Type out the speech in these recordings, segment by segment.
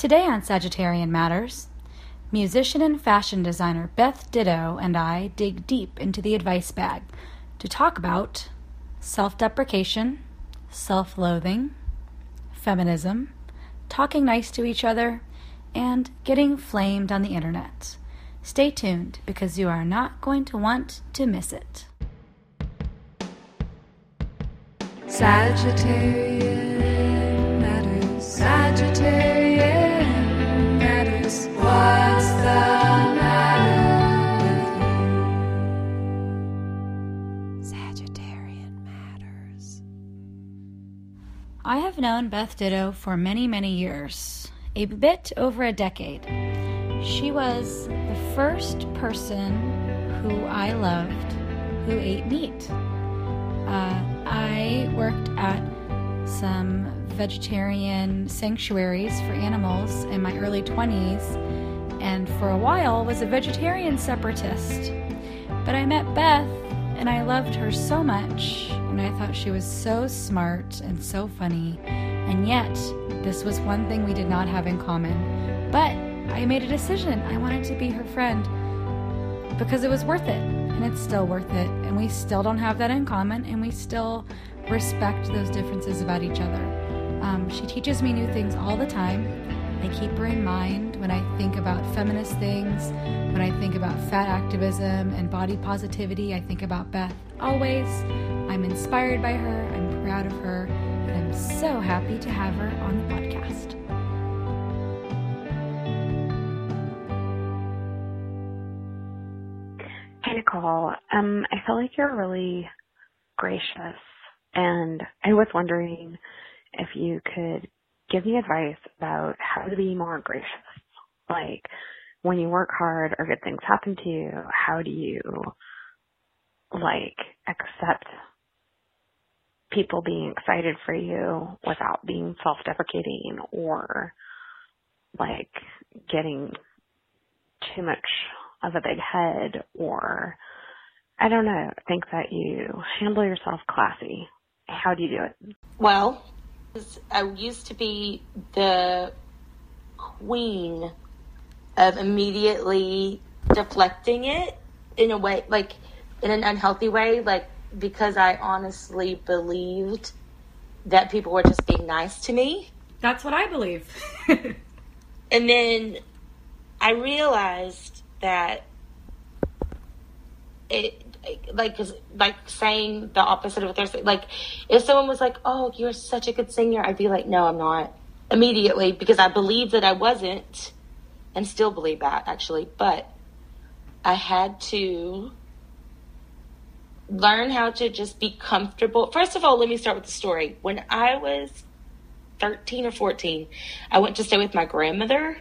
Today on Sagittarian Matters, musician and fashion designer Beth Ditto and I dig deep into the advice bag to talk about self deprecation, self loathing, feminism, talking nice to each other, and getting flamed on the internet. Stay tuned because you are not going to want to miss it. Sagittarian matters. Sagittarian I have known Beth Ditto for many, many years, a bit over a decade. She was the first person who I loved who ate meat. Uh, I worked at some vegetarian sanctuaries for animals in my early 20s and for a while was a vegetarian separatist. But I met Beth and I loved her so much and I thought she was so smart and so funny. And yet, this was one thing we did not have in common. But I made a decision. I wanted to be her friend because it was worth it and it's still worth it and we still don't have that in common and we still respect those differences about each other um, she teaches me new things all the time i keep her in mind when i think about feminist things when i think about fat activism and body positivity i think about beth always i'm inspired by her i'm proud of her and i'm so happy to have her on the podcast Hey, Nicole. Um, I feel like you're really gracious, and I was wondering if you could give me advice about how to be more gracious. Like, when you work hard or good things happen to you, how do you, like, accept people being excited for you without being self-deprecating or, like, getting too much of a big head or I don't know, think that you handle yourself classy. How do you do it? Well, I used to be the queen of immediately deflecting it in a way, like in an unhealthy way, like because I honestly believed that people were just being nice to me. that's what i believe And then I realized that it, like, 'cause- like saying the opposite of what they're saying. Like, if someone was like, "Oh, you're such a good singer," I'd be like, "No, I'm not." Immediately, because I believed that I wasn't, and still believe that actually. But I had to learn how to just be comfortable. First of all, let me start with the story. When I was 13 or 14, I went to stay with my grandmother,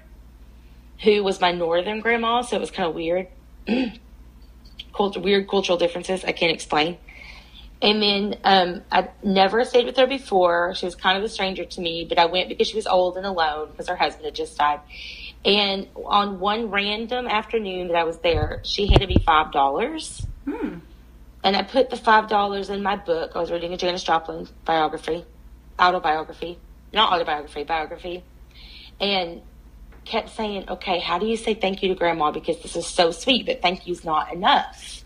who was my northern grandma, so it was kind of weird. Cult- weird cultural differences I can't explain. And then um, I'd never stayed with her before. She was kind of a stranger to me, but I went because she was old and alone because her husband had just died. And on one random afternoon that I was there, she handed me five dollars. Hmm. And I put the five dollars in my book. I was reading a Janis Joplin biography, autobiography, not autobiography, biography, and kept saying, "Okay, how do you say thank you to Grandma? Because this is so sweet, but thank you's not enough."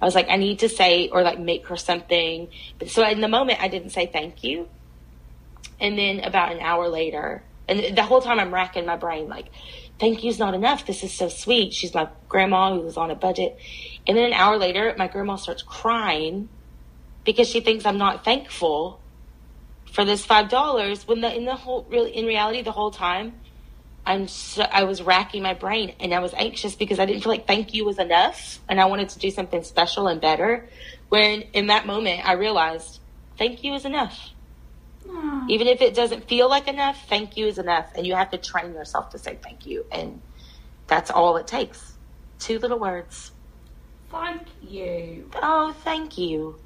I was like, I need to say or like make her something. But so in the moment, I didn't say thank you. And then about an hour later, and the whole time I'm racking my brain, like, thank you's not enough. This is so sweet. She's my grandma who was on a budget. And then an hour later, my grandma starts crying because she thinks I'm not thankful for this five dollars. When the in the whole really in reality the whole time, I'm so, I was racking my brain and I was anxious because I didn't feel like thank you was enough and I wanted to do something special and better. When in that moment I realized thank you is enough. Ah. Even if it doesn't feel like enough, thank you is enough. And you have to train yourself to say thank you. And that's all it takes. Two little words. thank you Oh, thank you.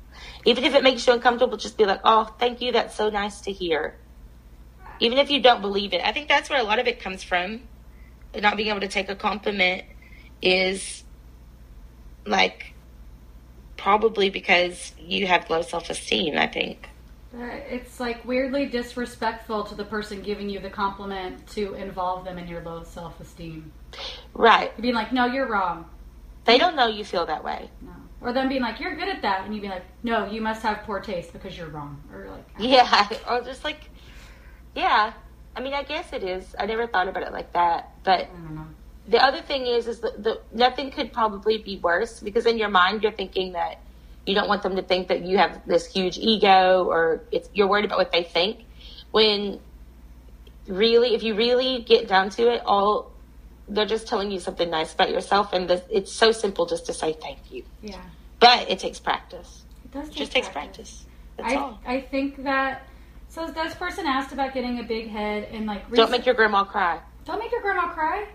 Even if it makes you uncomfortable, just be like, oh, thank you. That's so nice to hear. Even if you don't believe it. I think that's where a lot of it comes from. Not being able to take a compliment is like probably because you have low self esteem, I think. Uh, It's like weirdly disrespectful to the person giving you the compliment to involve them in your low self esteem. Right. Being like, no, you're wrong. They don't know you feel that way. No. Or them being like, you're good at that. And you be like, no, you must have poor taste because you're wrong. Or like, Yeah. Or just like, yeah. I mean, I guess it is. I never thought about it like that. But I don't know. the other thing is, is that the, nothing could probably be worse because in your mind you're thinking that you don't want them to think that you have this huge ego or it's, you're worried about what they think. When really, if you really get down to it, all they're just telling you something nice about yourself, and this, it's so simple just to say thank you. Yeah. But it takes practice. It does It take just takes practice. That's I, all. I think that. So this person asked about getting a big head and like. Don't make your grandma cry. Don't make your grandma cry.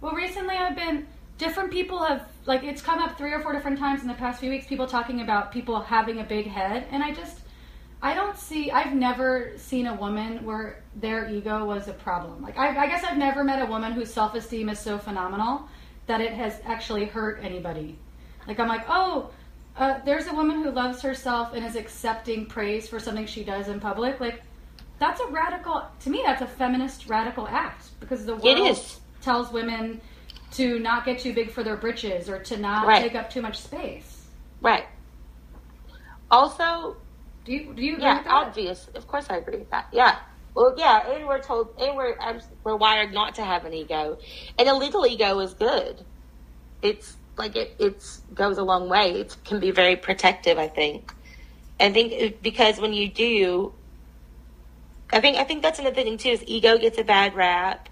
Well, recently I've been different people have like it's come up three or four different times in the past few weeks. People talking about people having a big head, and I just I don't see. I've never seen a woman where their ego was a problem. Like I, I guess I've never met a woman whose self esteem is so phenomenal that it has actually hurt anybody. Like I'm like, oh, uh, there's a woman who loves herself and is accepting praise for something she does in public. Like that's a radical. To me, that's a feminist radical act because the world It is. tells women to not get too big for their britches or to not Right. take up too much space. Right. Also, Do you do you agree yeah, with that? obvious. Of course, I agree with that. Yeah. Well, yeah, and we're told, and we're we're wired not to have an ego, and a little ego is good. It's like it it's goes a long way. It can be very protective. I think. I think it- because when you do, I think I think that's another thing too. Is ego gets a bad rap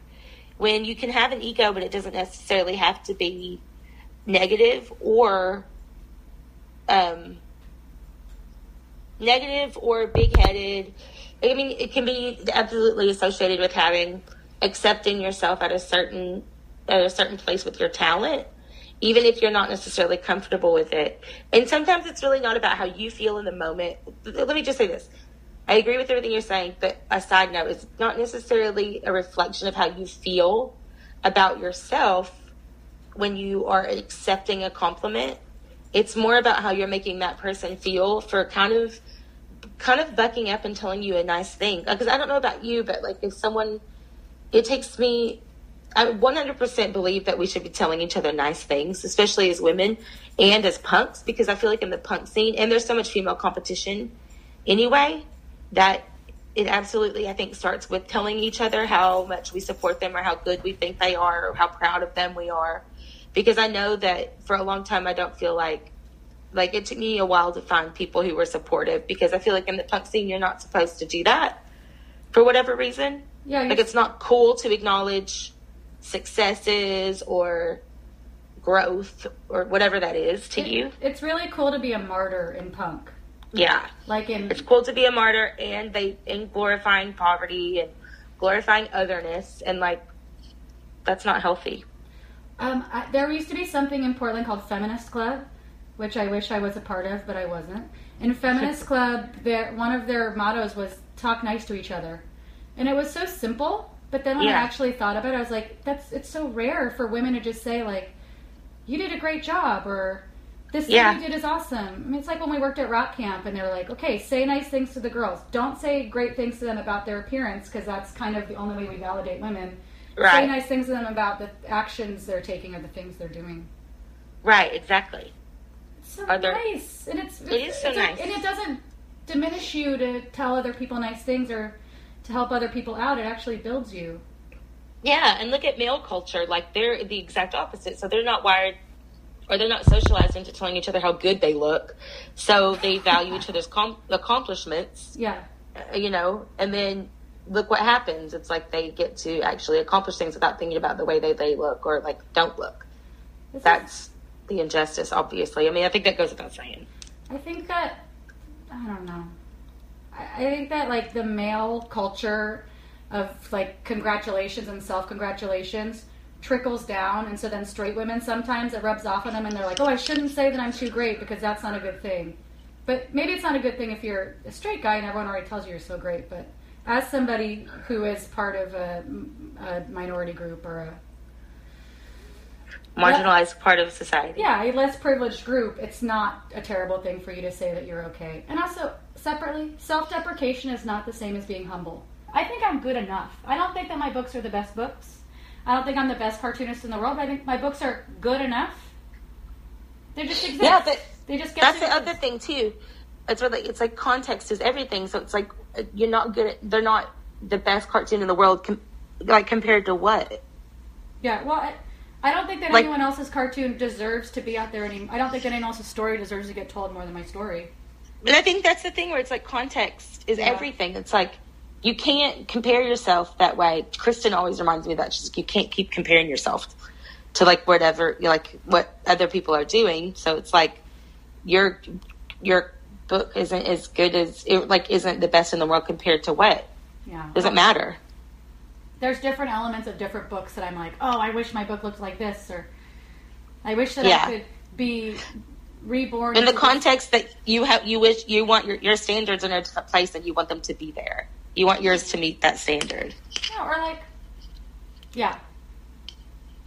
when you can have an ego, but it doesn't necessarily have to be negative or um, negative or big headed. I mean, it can be absolutely associated with having accepting yourself at a certain at a certain place with your talent, even if you're not necessarily comfortable with it. And sometimes it's really not about how you feel in the moment. Let me just say this. I agree with everything you're saying, but a side note, it's not necessarily a reflection of how you feel about yourself when you are accepting a compliment. It's more about how you're making that person feel for kind of kind of bucking up and telling you a nice thing. Uh, because I don't know about you, but like if someone, it takes me. I 100% believe that we should be telling each other nice things, especially as women and as punks, because I feel like in the punk scene, and there's so much female competition anyway, that it absolutely, I think, starts with telling each other how much we support them or how good we think they are or how proud of them we are. Because I know that for a long time, I don't feel like like it took me a while to find people who were supportive because I feel like in the punk scene you're not supposed to do that for whatever reason. Yeah, Like it's not cool to acknowledge successes or growth or whatever that is to it- you. It's really cool to be a martyr in punk. Yeah. Like in It's cool to be a martyr and they and glorifying poverty and glorifying otherness and like that's not healthy. Um, I, there used to be something in Portland called Feminist Club, which I wish I was a part of, but I wasn't. In Feminist Club, their one of their mottos was "talk nice to each other," and it was so simple. But then when I actually thought about it, I was like, "That's it's so rare for women to just say like, you did a great job,' or this thing Yeah. you did is awesome." I mean, it's like when we worked at Rock Camp, and they were like, "Okay, say nice things to the girls. Don't say great things to them about their appearance, because that's kind of the only way we validate women." Say nice things to them about the actions they're taking or the things they're doing. Right, exactly. It's so Are there- nice, and it's, It is so it's nice. and it doesn't diminish you to tell other people nice things or to help other people out. It actually builds you. Yeah, and look at male culture. Like they're the exact opposite. So they're not wired or they're not socialized into telling each other how good they look. So they value each other's com- accomplishments, Yeah, uh, you know, and then look what happens. It's like they get to actually accomplish things without thinking about the way they, they look or like don't look. This is- That's the injustice, obviously. I mean, I think that goes without saying. I think that I don't know. I, I think that like the male culture of like congratulations and self congratulations trickles down, and so then straight women sometimes it rubs off on them, and they're like, "Oh, I shouldn't say that I'm too great because that's not a good thing." But maybe it's not a good thing if you're a straight guy and everyone already tells you you're so great. But as somebody who is part of a, a minority group or a marginalized part of society. yeah, a less privileged group, it's not a terrible thing for you to say that you're okay. And also, separately, self deprecation is not the same as being humble. I think I'm good enough. I don't think that my books are the best books. I don't think I'm the best cartoonist in the world, but I think my books are good enough. They just exist. Yeah, but they just get That's the other thing too. It's really it's like context is everything. So it's like uh, you're not good. At, they're not the best cartoon in the world. Com- like compared to what? Yeah, well, I, I don't think that Like- anyone else's cartoon deserves to be out there anymore. I don't think anyone else's story deserves to get told more than my story. And I think that's the thing where it's like context is Yeah. everything. It's like you can't compare yourself that way. Kristen always reminds me of that. She's like, you can't keep comparing yourself to like whatever, like what other people are doing. So it's like your your book isn't as good as it like isn't the best in the world compared to what Yeah. doesn't matter. There's different elements of different books that I'm like, oh, I wish my book looked like this, or I wish that Yeah. I could be reborn. In the context that you have, you wish you want your your standards in a different place and you want them to be there. You want yours to meet that standard. Yeah, or like, yeah.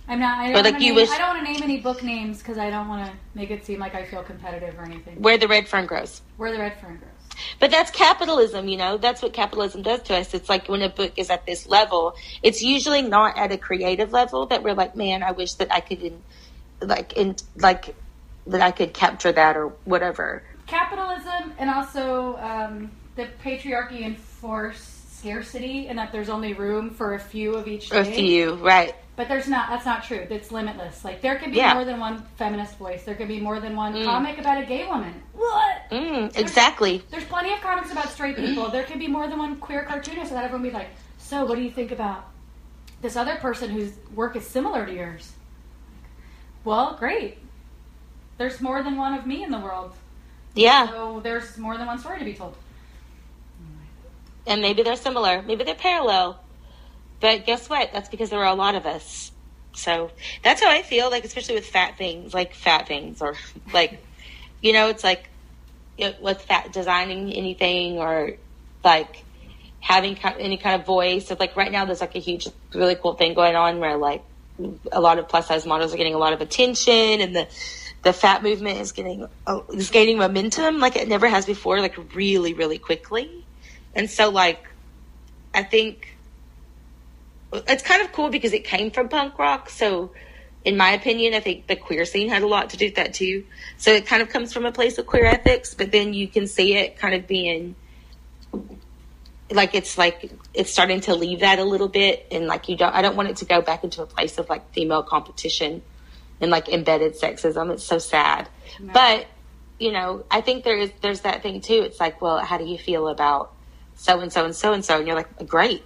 I'm not. I don't like wanna name, wish- I don't want to name any book names because I don't want to make it seem like I feel competitive or anything. Where the red fern grows. Where the red fern grows. But that's capitalism, you know. That's what capitalism does to us. It's like when a book is at this level, it's usually not at a creative level that we're like, man, I wish that I could, in, like, in like that I could capture that or whatever. capitalism and also um, the patriarchy enforce scarcity and that there's only room for a few of each A thing. few, right? But there's not. That's not true. It's limitless. Like there can be Yeah. more than one feminist voice. There can be more than one Mm. comic about a gay woman. What? Mm, exactly. There's plenty of comics about straight people. There can be more than one queer cartoonist, That everyone be like, "So, what do you think about this other person whose work is similar to yours?" Well, great. There's more than one of me in the world, Yeah, so there's more than one story to be told. And maybe they're similar, maybe they're parallel. But guess what? That's because there are a lot of us. So that's how I feel. Like especially with fat things, like fat things, or like, you know, it's like it, with fat designing anything or like having any kind of voice. So like right now, there's like a huge, really cool thing going on where like a lot of plus size models are getting a lot of attention, and the the fat movement is getting uh, is gaining momentum like it never has before, like really, really quickly. And so like, I think it's kind of cool because it came from punk rock. So, in my opinion, I think the queer scene had a lot to do with that too. So it kind of comes from a place of queer ethics, but then you can see it kind of being like it's like it's starting to leave that a little bit, and like you don't. I don't want it to go back into a place of like female competition and like embedded sexism. It's so sad, No. but you know, I think there is there's that thing too. It's like, well, how do you feel about so and so and so and so? And you're like, great.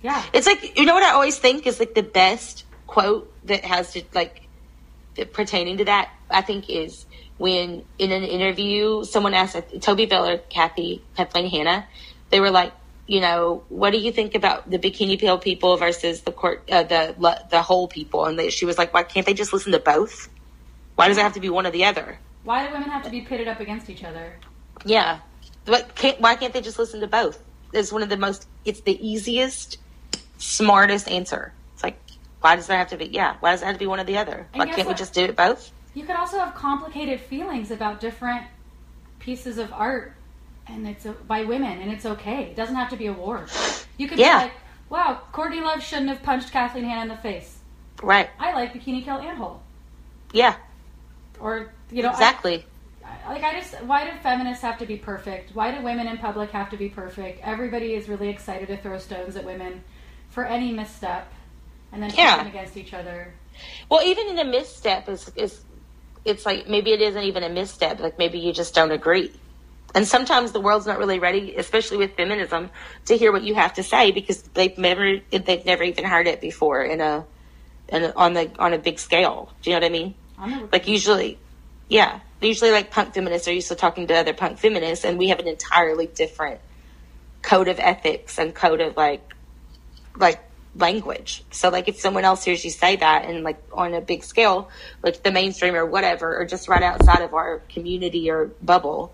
Yeah. It's like you know what I always think is like the best quote that has to like pertaining to that. I think is when in an interview someone asked Tobi Vail or Kathy Kathleen Hanna, they were like, you know, what do you think about the bikini pale people versus the court uh, the the whole people? And they, she was like, why can't they just listen to both? Why does it have to be one or the other? Why do women have to be pitted up against each other? Yeah. What can't, why can't they just listen to both? It's one of the most, it's the easiest, smartest answer. It's like, why does that have to be, yeah, why does it have to be one or the other? And Why can't we just do it both? You could also have complicated feelings about different pieces of art, and it's by women, and it's okay. It doesn't have to be a war. You could Yeah. be like, "Wow, Courtney Love shouldn't have punched Kathleen Hanna in the face. Right. I like Bikini Kill and Hole." Yeah, Or you know, exactly. Like I just, why do feminists have to be perfect? Why do women in public have to be perfect? Everybody is really excited to throw stones at women for any misstep, and then Yeah. them against each other. well, even in a misstep is, is, it's like, maybe it isn't even a misstep. Like maybe you just don't agree. And sometimes the world's not really ready, especially with feminism, to hear what you have to say because they've never, they've never even heard it before in a, in a on the, on a big scale. Do you know what I mean? Like usually yeah usually like punk feminists are used to talking to other punk feminists and we have an entirely different code of ethics and code of like like language so like if someone else hears you say that and like on a big scale like the mainstream or whatever or just right outside of our community or bubble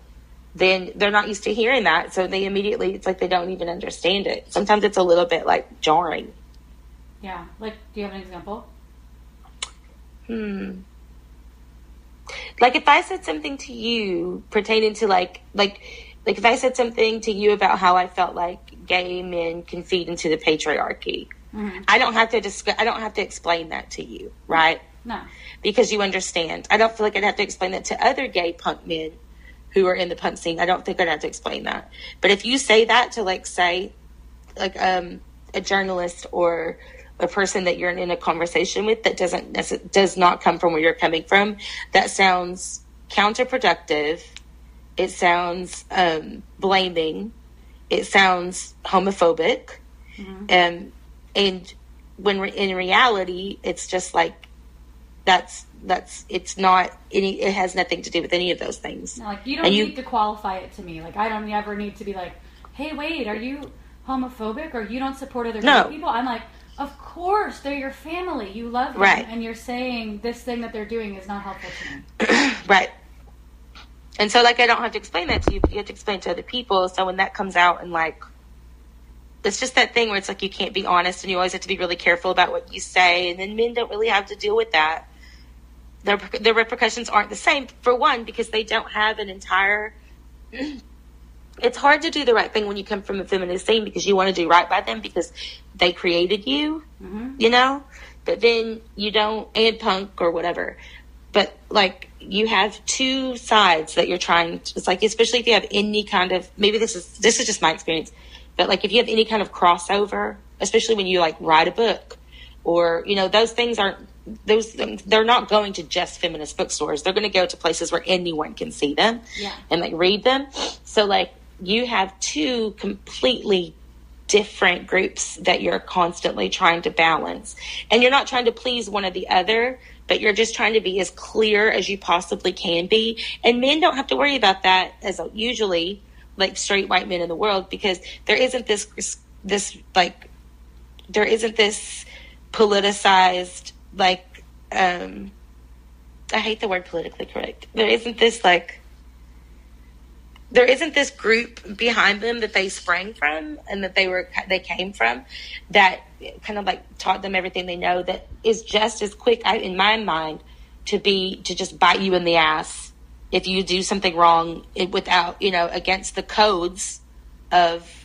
then they're not used to hearing that so they immediately it's like they don't even understand it sometimes it's a little bit like jarring yeah. Like, do you have an example? hmm. Like if I said something to you pertaining to like like like if I said something to you about how I felt like gay men can feed into the patriarchy, I don't have to discuss. I don't have to explain that to you, right? No. Because you understand. I don't feel like I'd have to explain that to other gay punk men who are in the punk scene. I don't think I'd have to explain that. But if you say that to like say like um a journalist or a person that you're in a conversation with that doesn't does not come from where you're coming from, that sounds counterproductive. It sounds um, blaming. It sounds homophobic. Um, and when re- in reality, it's just like that's that's it's not any. It has nothing to do with any of those things. No, like you don't And you- need to qualify it to me. Like I don't ever need to be like, "Hey, wait, are you homophobic or you don't support other No. people?" I'm like, "Of course, they're your family. You love them, Right. and you're saying this thing that they're doing is not helpful to me." Right. And so, like, I don't have to explain that to you, but you have to explain it to other people. So when that comes out and like, it's just that thing where it's like you can't be honest, and you always have to be really careful about what you say. And then men don't really have to deal with that. Their their repercussions aren't the same. For one, because they don't have an entire. It's hard to do the right thing when you come from a feminist scene because you want to do right by them because they created you, mm-hmm. you know. But then you don't, and punk or whatever but like you have two sides that you're trying to, it's like especially if you have any kind of maybe this is this is just my experience but like if you have any kind of crossover especially when you like write a book or you know those things aren't those things they're not going to just feminist bookstores they're going to go to places where anyone can see them Yeah. and like read them so like you have two completely different groups that you're constantly trying to balance. And you're not trying to please one or the other, but you're just trying to be as clear as you possibly can be. And men don't have to worry about that as usually like straight white men in the world because there isn't this this like there isn't this politicized like um I hate the word politically correct. There isn't this like there isn't this group behind them that they sprang from and that they were they came from that kind of like taught them everything they know that is just as quick I, in my mind to be to just bite you in the ass if you do something wrong it, without you know against the codes of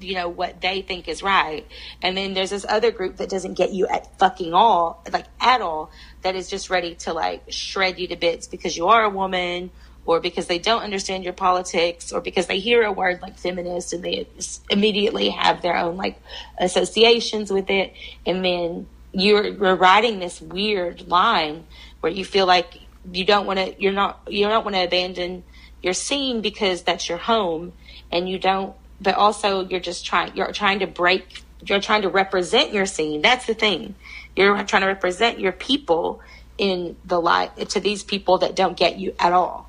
you know what they think is right. And then there's this other group that doesn't get you at fucking all like at all that is just ready to like shred you to bits because you are a woman or because they don't understand your politics or because they hear a word like feminist and they immediately have their own like associations with it. And then you're, you're riding this weird line where you feel like you don't want to you're not you don't want to abandon your scene because that's your home and you don't but also you're just trying you're trying to break you're trying to represent your scene. That's the thing. You're trying to represent your people in the light to these people that don't get you at all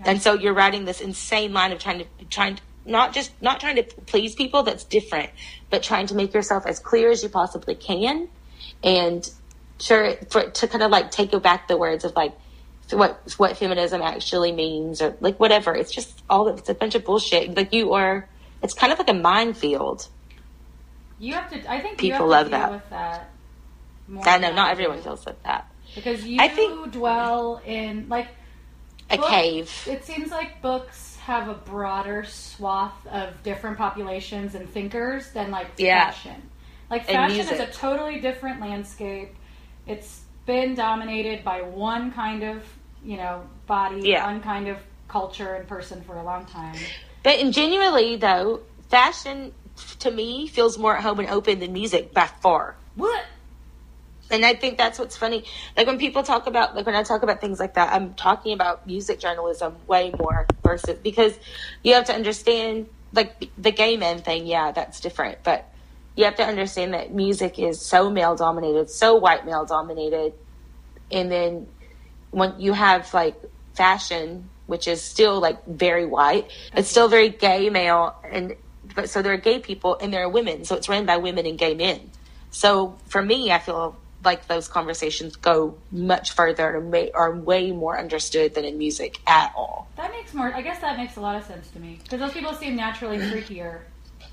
and so you're riding this insane line of trying to trying to, not just not trying to please people that's different but trying to make yourself as clear as you possibly can and sure for to kind of like take back the words of like what what feminism actually means or like whatever it's just all it's a bunch of bullshit like you are it's kind of like a minefield You have to. I think People you have to love that. with that. More i know not everyone feels like that because you I think- dwell in like a Book- cave It seems like books have a broader swath of different populations and thinkers than like Yeah. fashion. Like fashion is a totally different landscape. It's been dominated by one kind of, you know, body, Yeah. one kind of culture and person for a long time. But in genuinely though, fashion to me feels more at home and open than music by far. What? And I think that's what's funny. Like when people talk about like when I talk about things like that, I'm talking about music journalism way more versus because you have to understand like the gay men thing, yeah, that's different. But you have to understand that music is so male dominated, so white male dominated. And then when you have like fashion, which is still like very white, it's still very gay male and but so there are gay people and there are women, so it's run by women and gay men. So for me, I feel like those conversations go much further and may, are way more understood than in music at all. That makes more. I guess that makes a lot of sense to me because those people seem naturally freakier.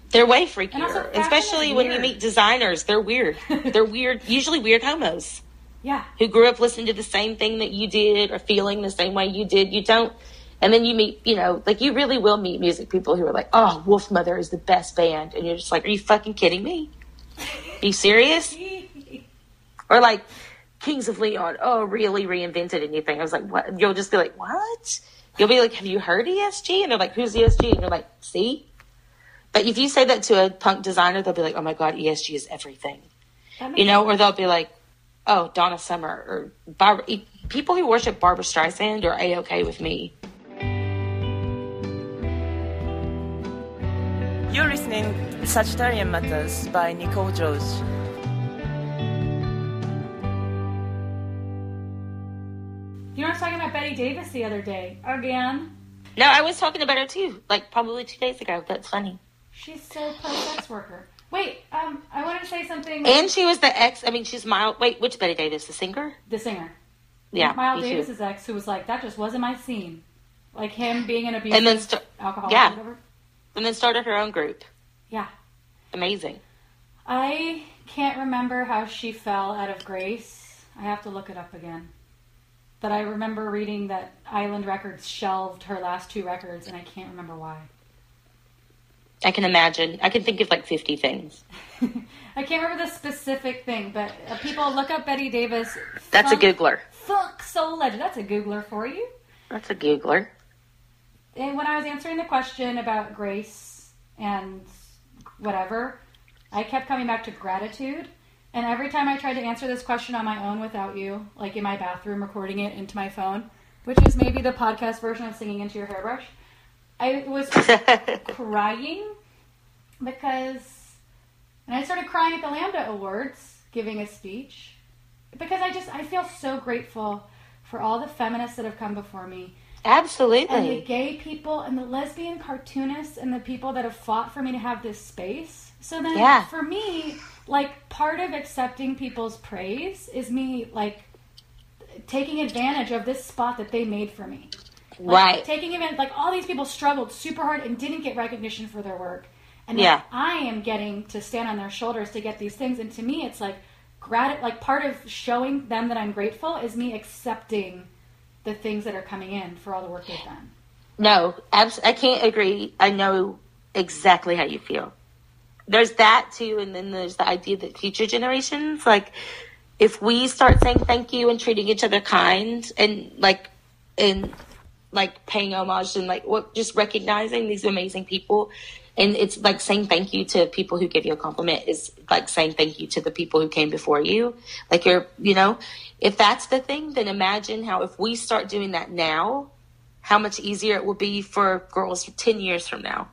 They're way freakier, especially when you meet designers. They're weird. They're weird, usually weird homos. Yeah. who grew up listening to the same thing that you did or feeling the same way you did. You don't, and then you meet, you know, like you really will meet music people who are like, oh, Wolfmother is the best band. And you're just like, are you fucking kidding me? Are you serious? Or like Kings of Leon, oh, really reinvented anything. I was like, what? You'll just be like, what? You'll be like, have you heard ESG? And they're like, who's ESG? And you're like, see? But if you say that to a punk designer, they'll be like, oh my God, ESG is everything. You know, or they'll be like, oh, Donna Summer or Barbara. e- People who worship Barbra Streisand are A-okay with me. You're listening to Sagittarian Matters by Nicole George. You know, I was talking about Betty Davis the other day. Again. No, I was talking about her too, like probably two days ago. That's funny. She's so pro sex worker. Wait, um, I wanted to say something. And she was the ex. I mean, she's Miles. Wait, which Betty Davis? The singer? the singer. Yeah, Miles me too. Davis's ex, who was like, that just wasn't my scene. Like him being an abusive And then st- alcoholic yeah. whatever. And then started her own group. Yeah. Amazing. I can't remember how she fell out of grace. I have to look it up again. But I remember reading that Island Records shelved her last two records, and I can't remember why. I can imagine. I can think of like fifty things. I can't remember the specific thing, but uh, people look up Betty Davis. That's a Googler. Funk soul legend. That's a Googler for you. That's a Googler. And when I was answering the question about grace and whatever, I kept coming back to gratitude. And every time I tried to answer this question on my own without you, like in my bathroom recording it into my phone, which is maybe the podcast version of singing into your hairbrush, I was crying because, and I started crying at the Lambda Awards, giving a speech, because I just, I feel so grateful for all the feminists that have come before me Absolutely. and the gay people and the lesbian cartoonists and the people that have fought for me to have this space. So then Yeah. for me, like part of accepting people's praise is me like taking advantage of this spot that they made for me. Like, Right. Taking advantage like all these people struggled super hard and didn't get recognition for their work. And Yeah. I am getting to stand on their shoulders to get these things and to me it's like grat like part of showing them that I'm grateful is me accepting the things that are coming in for all the work they've done. No, abs- I can't agree. I know exactly how you feel. There's that too, and then there's the idea that future generations, like, if we start saying thank you and treating each other kind, and like, and like paying homage and like what, just recognizing these amazing people, and it's like saying thank you to people who give you a compliment is like saying thank you to the people who came before you. Like you're, you know, if that's the thing, then imagine how if we start doing that now, how much easier it will be for girls 10 years from now.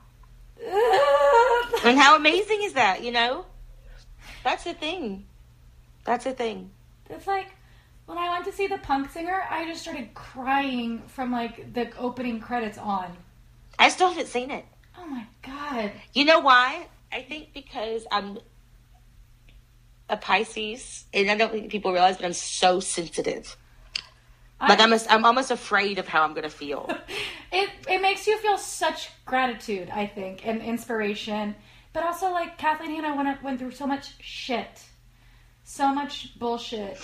And how amazing is that, you know? That's the thing. That's the thing. It's like when I went to see the punk singer, I just started crying from like the opening credits on. I still haven't seen it. Oh my god. You know why? I think because I'm a Pisces, and I don't think people realize, but I'm so sensitive. Like I'm, a, I'm almost afraid of how I'm gonna feel. it it makes you feel such gratitude, I think, and inspiration. But also like Kathleen and I went went through so much shit. So much bullshit.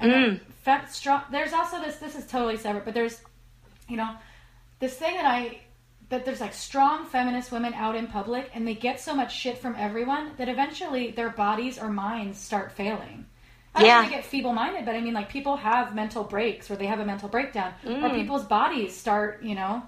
And mm. fe- strong, there's also this this is totally separate, but there's you know, this thing that I that there's like strong feminist women out in public and they get so much shit from everyone that eventually their bodies or minds start failing. I don't think get feeble minded, but I mean like people have mental breaks or they have a mental breakdown or Mm. people's bodies start, you know,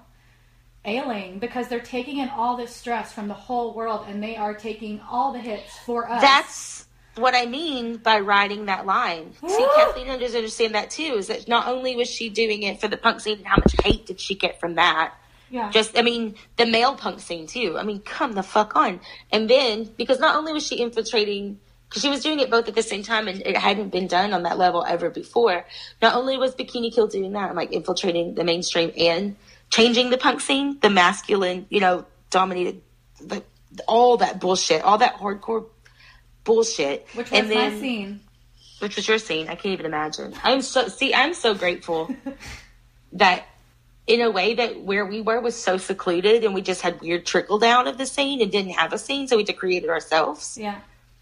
ailing because they're taking in all this stress from the whole world and they are taking all the hits for us. That's what I mean by riding that line. See, Kathleen doesn't understand that too. Is that not only was she doing it for the punk scene, and how much hate did she get from that? yeah. Just, I mean, the male punk scene too. I mean, come the fuck on. And then, because not only was she infiltrating, because she was doing it both at the same time and it hadn't been done on that level ever before. Not only was Bikini Kill doing that, like infiltrating the mainstream and changing the punk scene, the masculine, you know, dominated, the, all that bullshit, all that hardcore bullshit. which was and then, my scene. which was your scene. I can't even imagine. I'm so see. I'm so grateful that in a way that where we were was so secluded and we just had weird trickle down of the scene and didn't have a scene, so we had to create it ourselves. Yeah.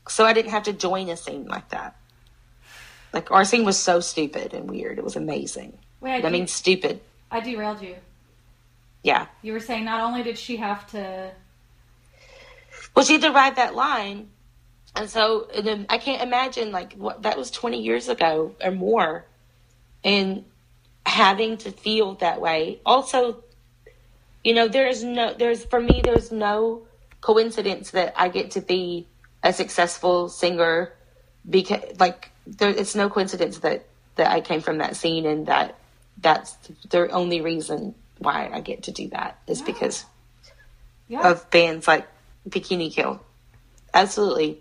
So I didn't have to join a scene like that. Like our scene was so stupid and weird. It was amazing. Wait, I, I mean, stupid. I derailed you. Yeah. You were saying not only did she have to. Well, she had to ride that line, and so and then I can't imagine like what that was twenty years ago or more, and having to feel that way. Also, you know, there's no, there's for me, there's no coincidence that I get to be a successful singer because, like, there, it's no coincidence that that I came from that scene and that that's the only reason why I get to do that is because Yeah. of bands like Bikini Kill. Absolutely.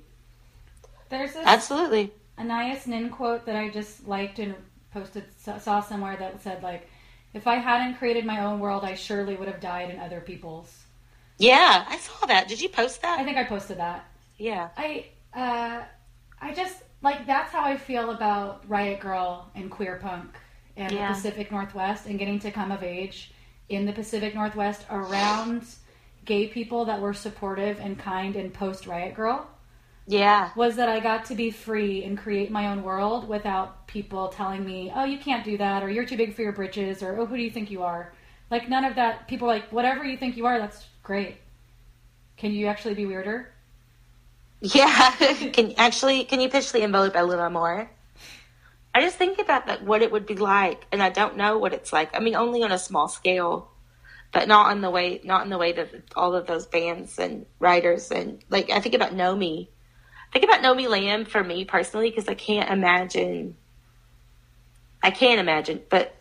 There's this Absolutely. Anais Nin quote that I just liked and posted, saw somewhere that said, like, if I hadn't created my own world, I surely would have died in other people's. Yeah, I saw that. Did you post that? I think I posted that. Yeah. I uh, I just like that's how I feel about Riot Grrrl and queer punk and Yeah. the Pacific Northwest and getting to come of age in the Pacific Northwest around gay people that were supportive and kind and post Riot Grrrl Yeah. was that I got to be free and create my own world without people telling me, "Oh, you can't do that," or "You're too big for your britches," or "Oh, who do you think you are?" Like none of that. People were like, "Whatever you think you are, that's great." Can you actually be weirder? Yeah. can actually can you pitch the envelope a little more? I just think about that what it would be like and I don't know what it's like. I mean only on a small scale. But not in the way not in the way that all of those bands and writers and like I think about Nomy. I think about Nomy Lamm for me personally because I can't imagine I can't imagine, but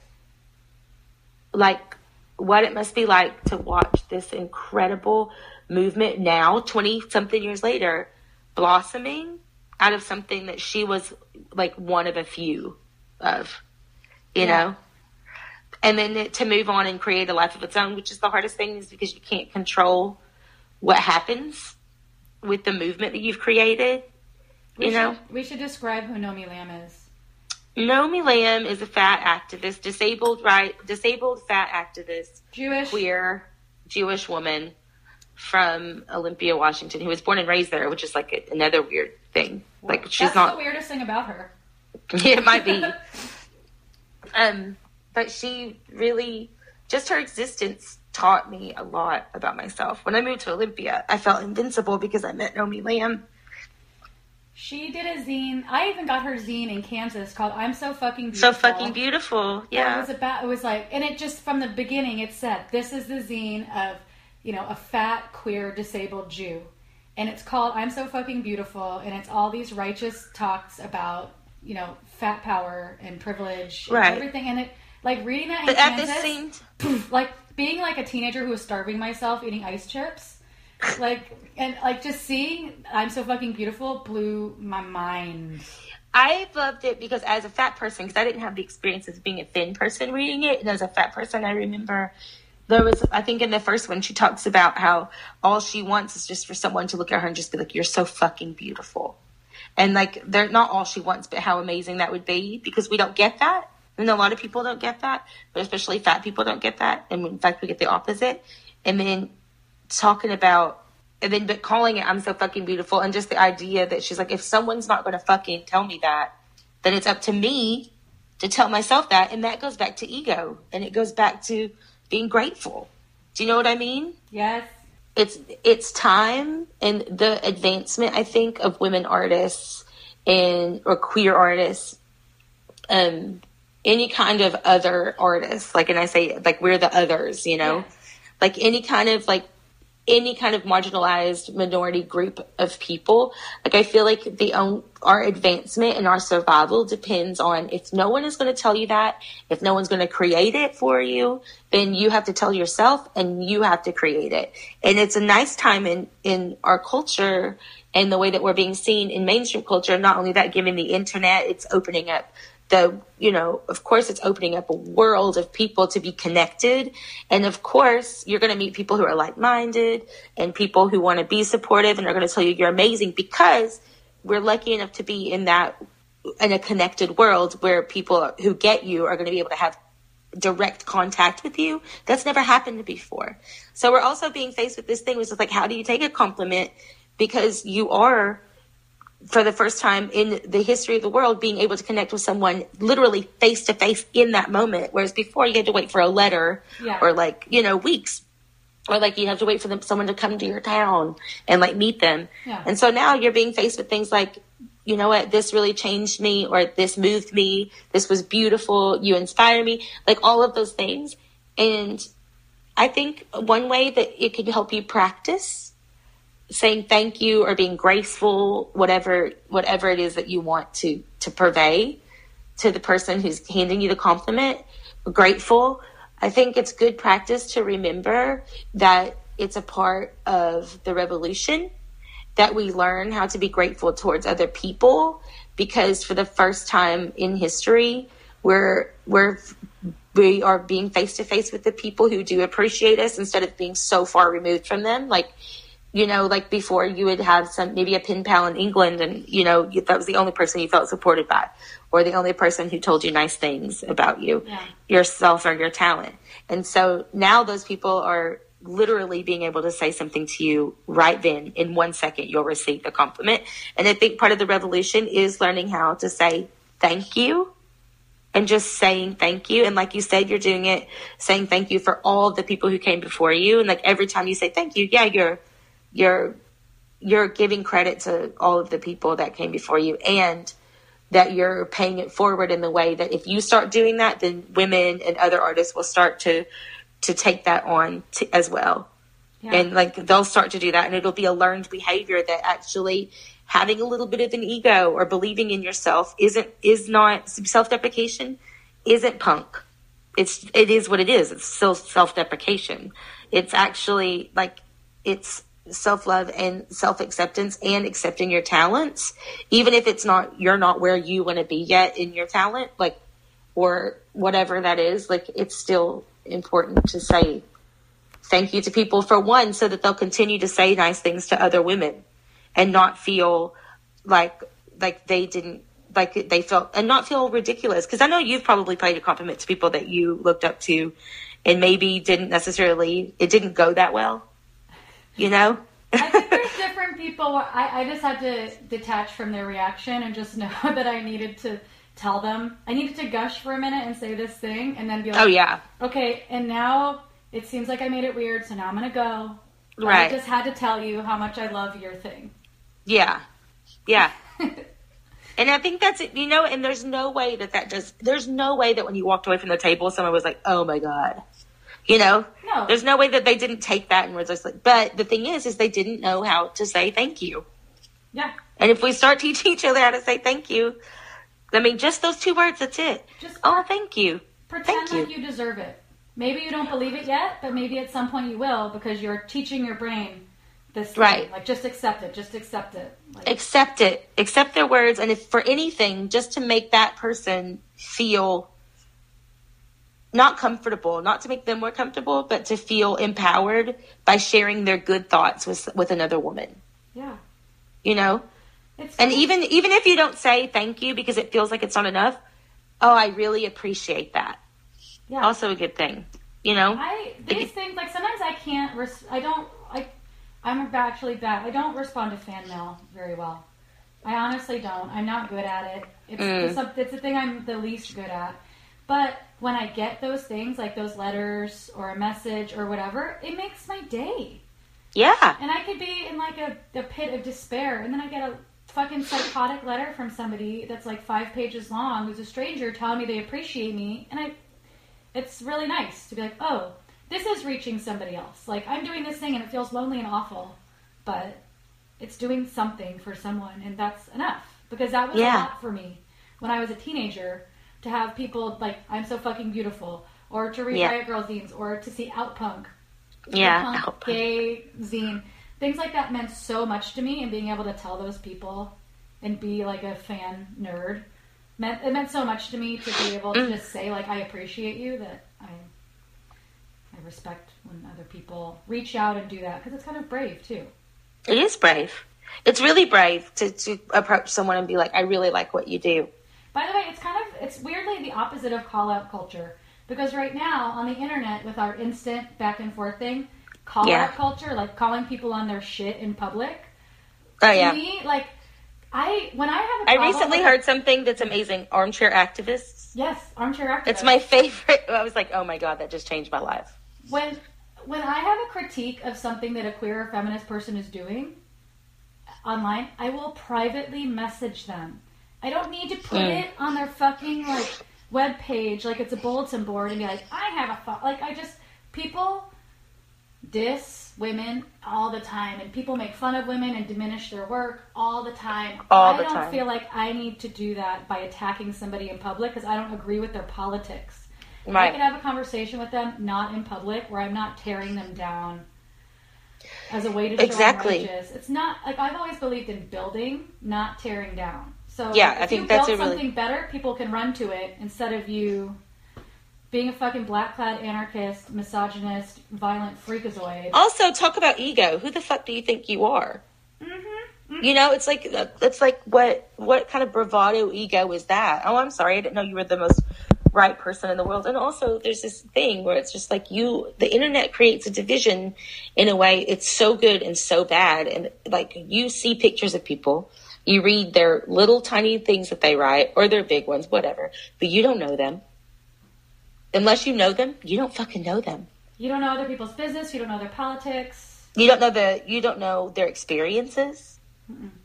like what it must be like to watch this incredible movement now, 20 something years later, blossoming out of something that she was like one of a few of, you Yeah. know? And then it- to move on and create a life of its own, which is the hardest thing, is because you can't control what happens with the movement that you've created. We You should, know? we should describe who Nomy Lamm is. Nomy Lamm is a fat activist, disabled right, disabled fat activist, Jewish. queer Jewish woman from Olympia, Washington, who was born and raised there, which is like another weird thing. Like she's That's not. the weirdest thing about her. it might be. Um, but she really, just her existence taught me a lot about myself. When I moved to Olympia, I felt invincible because I met Nomy Lamm. She did a zine. I even got her zine in Kansas called "I'm So Fucking So Beautiful." fucking beautiful. Yeah. It was about. It was like, and it just from the beginning, it said, "This is the zine of, you know, a fat, queer, disabled Jew," and it's called "I'm So Fucking Beautiful," and it's all these righteous talks about, you know, fat power and privilege, and Right. everything, and it. Like reading that in But at Kansas, this scene, like being like a teenager who was starving myself eating ice chips like and like just seeing i'm so fucking beautiful blew my mind. I loved it because as a fat person, because I didn't have the experience of being a thin person reading it, and as a fat person, I remember there was, I think in the first one, she talks about how all she wants is just for someone to look at her and just be like, "You're so fucking beautiful," and like they're not all she wants, but how amazing that would be because we don't get that, and a lot of people don't get that, but especially fat people don't get that, and in fact, we get the opposite, and then talking about and then but calling it I'm so fucking beautiful and just the idea that she's like if someone's not going to fucking tell me that then it's up to me to tell myself that. And that goes back to ego and it goes back to being grateful. Do you know what I mean? yes It's it's time and the advancement I think of women artists and or queer artists um any kind of other artists like and I say like we're the others, you know? Yes. like any kind of like any kind of marginalized minority group of people. Like i feel like the own our advancement and our survival depends on if no one is going to tell you that if no one's going to create it for you then you have to tell yourself and you have to create it. And it's a nice time in in our culture and the way that we're being seen in mainstream culture not only that given the internet it's opening up the you know of course it's opening up a world of people to be connected. And of course you're going to meet people who are like-minded and people who want to be supportive and are going to tell you you're amazing because we're lucky enough to be in that in a connected world where people who get you are going to be able to have direct contact with you. That's never happened before. So we're also being faced with this thing which is like how do you take a compliment? Because you are for the first time in the history of the world, being able to connect with someone literally face to face in that moment. Whereas before you had to wait for a letter Yeah. or like, you know, weeks. Or like you have to wait for them, someone to come to your town and like meet them. Yeah. And so now you're being faced with things like, you know what, this really changed me or this moved me. This was beautiful. You inspire me. Like all of those things. And I think one way that it could help you practice saying thank you or being graceful, whatever whatever it is that you want to to purvey to the person who's handing you the compliment, grateful. I think it's good practice to remember that it's a part of the revolution that we learn how to be grateful towards other people because for the first time in history we're we're we are being face to face with the people who do appreciate us instead of being so far removed from them like you know like before you would have some maybe a pen pal in england and you know you, that was the only person you felt supported by or the only person who told you nice things about you Yeah. yourself or your talent. And so now those people are literally being able to say something to you right then. In one second you'll receive the compliment. And i think part of the revolution is learning how to say thank you and just saying thank you. And like you said you're doing it saying thank you for all the people who came before you. And like every time you say thank you yeah you're you're you're giving credit to all of the people that came before you and that you're paying it forward in the way that if you start doing that then women and other artists will start to to take that on to, as well. Yeah. and like they'll start to do that and it'll be a learned behavior that actually having a little bit of an ego or believing in yourself isn't is not self-deprecation isn't punk. It's it is what it is. It's still self-deprecation. It's actually like it's self-love and self-acceptance and accepting your talents even if it's not you're not where you want to be yet in your talent like or whatever that is like it's still important to say thank you to people for one so that they'll continue to say nice things to other women and not feel like like they didn't like they felt and not feel ridiculous. Because i know you've probably paid a compliment to people that you looked up to and maybe didn't necessarily it didn't go that well you know I think there's different people. I, I just had to detach from their reaction and just know that I needed to tell them. I needed to gush for a minute and say this thing, and then be oh, like, oh yeah okay, and now it seems like I made it weird, so now I'm gonna go. Right. I just had to tell you how much I love your thing. Yeah. Yeah. and I think that's it, you know, and there's no way that that does, there's no way that when you walked away from the table, someone was like, oh my God. You know? No. There's no way that they didn't take that and just like, but the thing is, is they didn't know how to say thank you. Yeah, And if we start teaching each other how to say thank you, I mean, just those two words, that's it. Just Oh, thank you. pretend Thank like you deserve it. Maybe you don't believe it yet, but maybe at some point you will because you're teaching your brain this thing. Right. Like just accept it. Just accept it. Like, accept it accept their words and if for anything just to make that person feel not comfortable not to make them more comfortable but to feel empowered by sharing their good thoughts with with another woman yeah. you know It's and even even if you don't say thank you because it feels like it's not enough oh i really appreciate that yeah. also a good thing you know I these things like sometimes I can't. Res- I don't. I I'm actually bad. I don't respond to fan mail very well. I honestly don't. I'm not good at it. It's Mm. it's, a, it's the thing I'm the least good at. But when I get those things like those letters or a message or whatever, it makes my day. yeah And I could be in like a, a pit of despair, and then I get a fucking psychotic letter from somebody that's like five pages long, who's a stranger, telling me they appreciate me, and I, it's really nice to be like, oh, this is reaching somebody else. Like I'm doing this thing, and it feels lonely and awful, but it's doing something for someone, and that's enough because that was a lot for me when I was a teenager to have people like I'm so fucking beautiful, or to read Yeah. Riot Grrrl zines, or to see Outpunk yeah punk, Help. gay zine, things like that meant so much to me, and being able to tell those people and be like a fan nerd meant it meant so much to me to be able to Mm. just say like I appreciate you that I I respect when other people reach out and do that because it's kind of brave too. it is brave it's really brave to, to approach someone and be like i really like what you do By the way, it's kind of it's weirdly the opposite of call out culture because right now on the internet with our instant back and forth thing, call Yeah. out culture like calling people on their shit in public oh yeah me, like I when I have a I recently with- heard something that's amazing. Armchair activists. yes armchair activists. It's my favorite. I was like, oh my god, that just changed my life. when when I have a critique of something that a queer or feminist person is doing online, I will privately message them. I don't need to put Mm. it on their fucking like web page like it's a bulletin board and be like, I have a thought. Like I just people diss women all the time, and people make fun of women and diminish their work all the time. All I the don't time. feel like I need to do that by attacking somebody in public because I don't agree with their politics. I can have a conversation with them, not in public, where I'm not tearing them down as a way to show Exactly. I'm righteous. It's not like I've always believed in building, not tearing down. So Yeah, if I think you that's build a really- something better, people can run to it instead of you being a fucking black clad anarchist, misogynist, violent freakazoid. Also, talk about ego. Who the fuck do you think you are? Mm-hmm. You know, it's like it's like what what kind of bravado ego is that? Oh, I'm sorry, I didn't know you were the most right person in the world. And also, there's this thing where it's just like you, the internet creates a division in a way. It's so good and so bad, and like you see pictures of people. You read their little tiny things that they write or their big ones, whatever, but you don't know them. Unless you know them, you don't fucking know them. You don't know other people's business. You don't know their politics. You don't know the you don't know their experiences.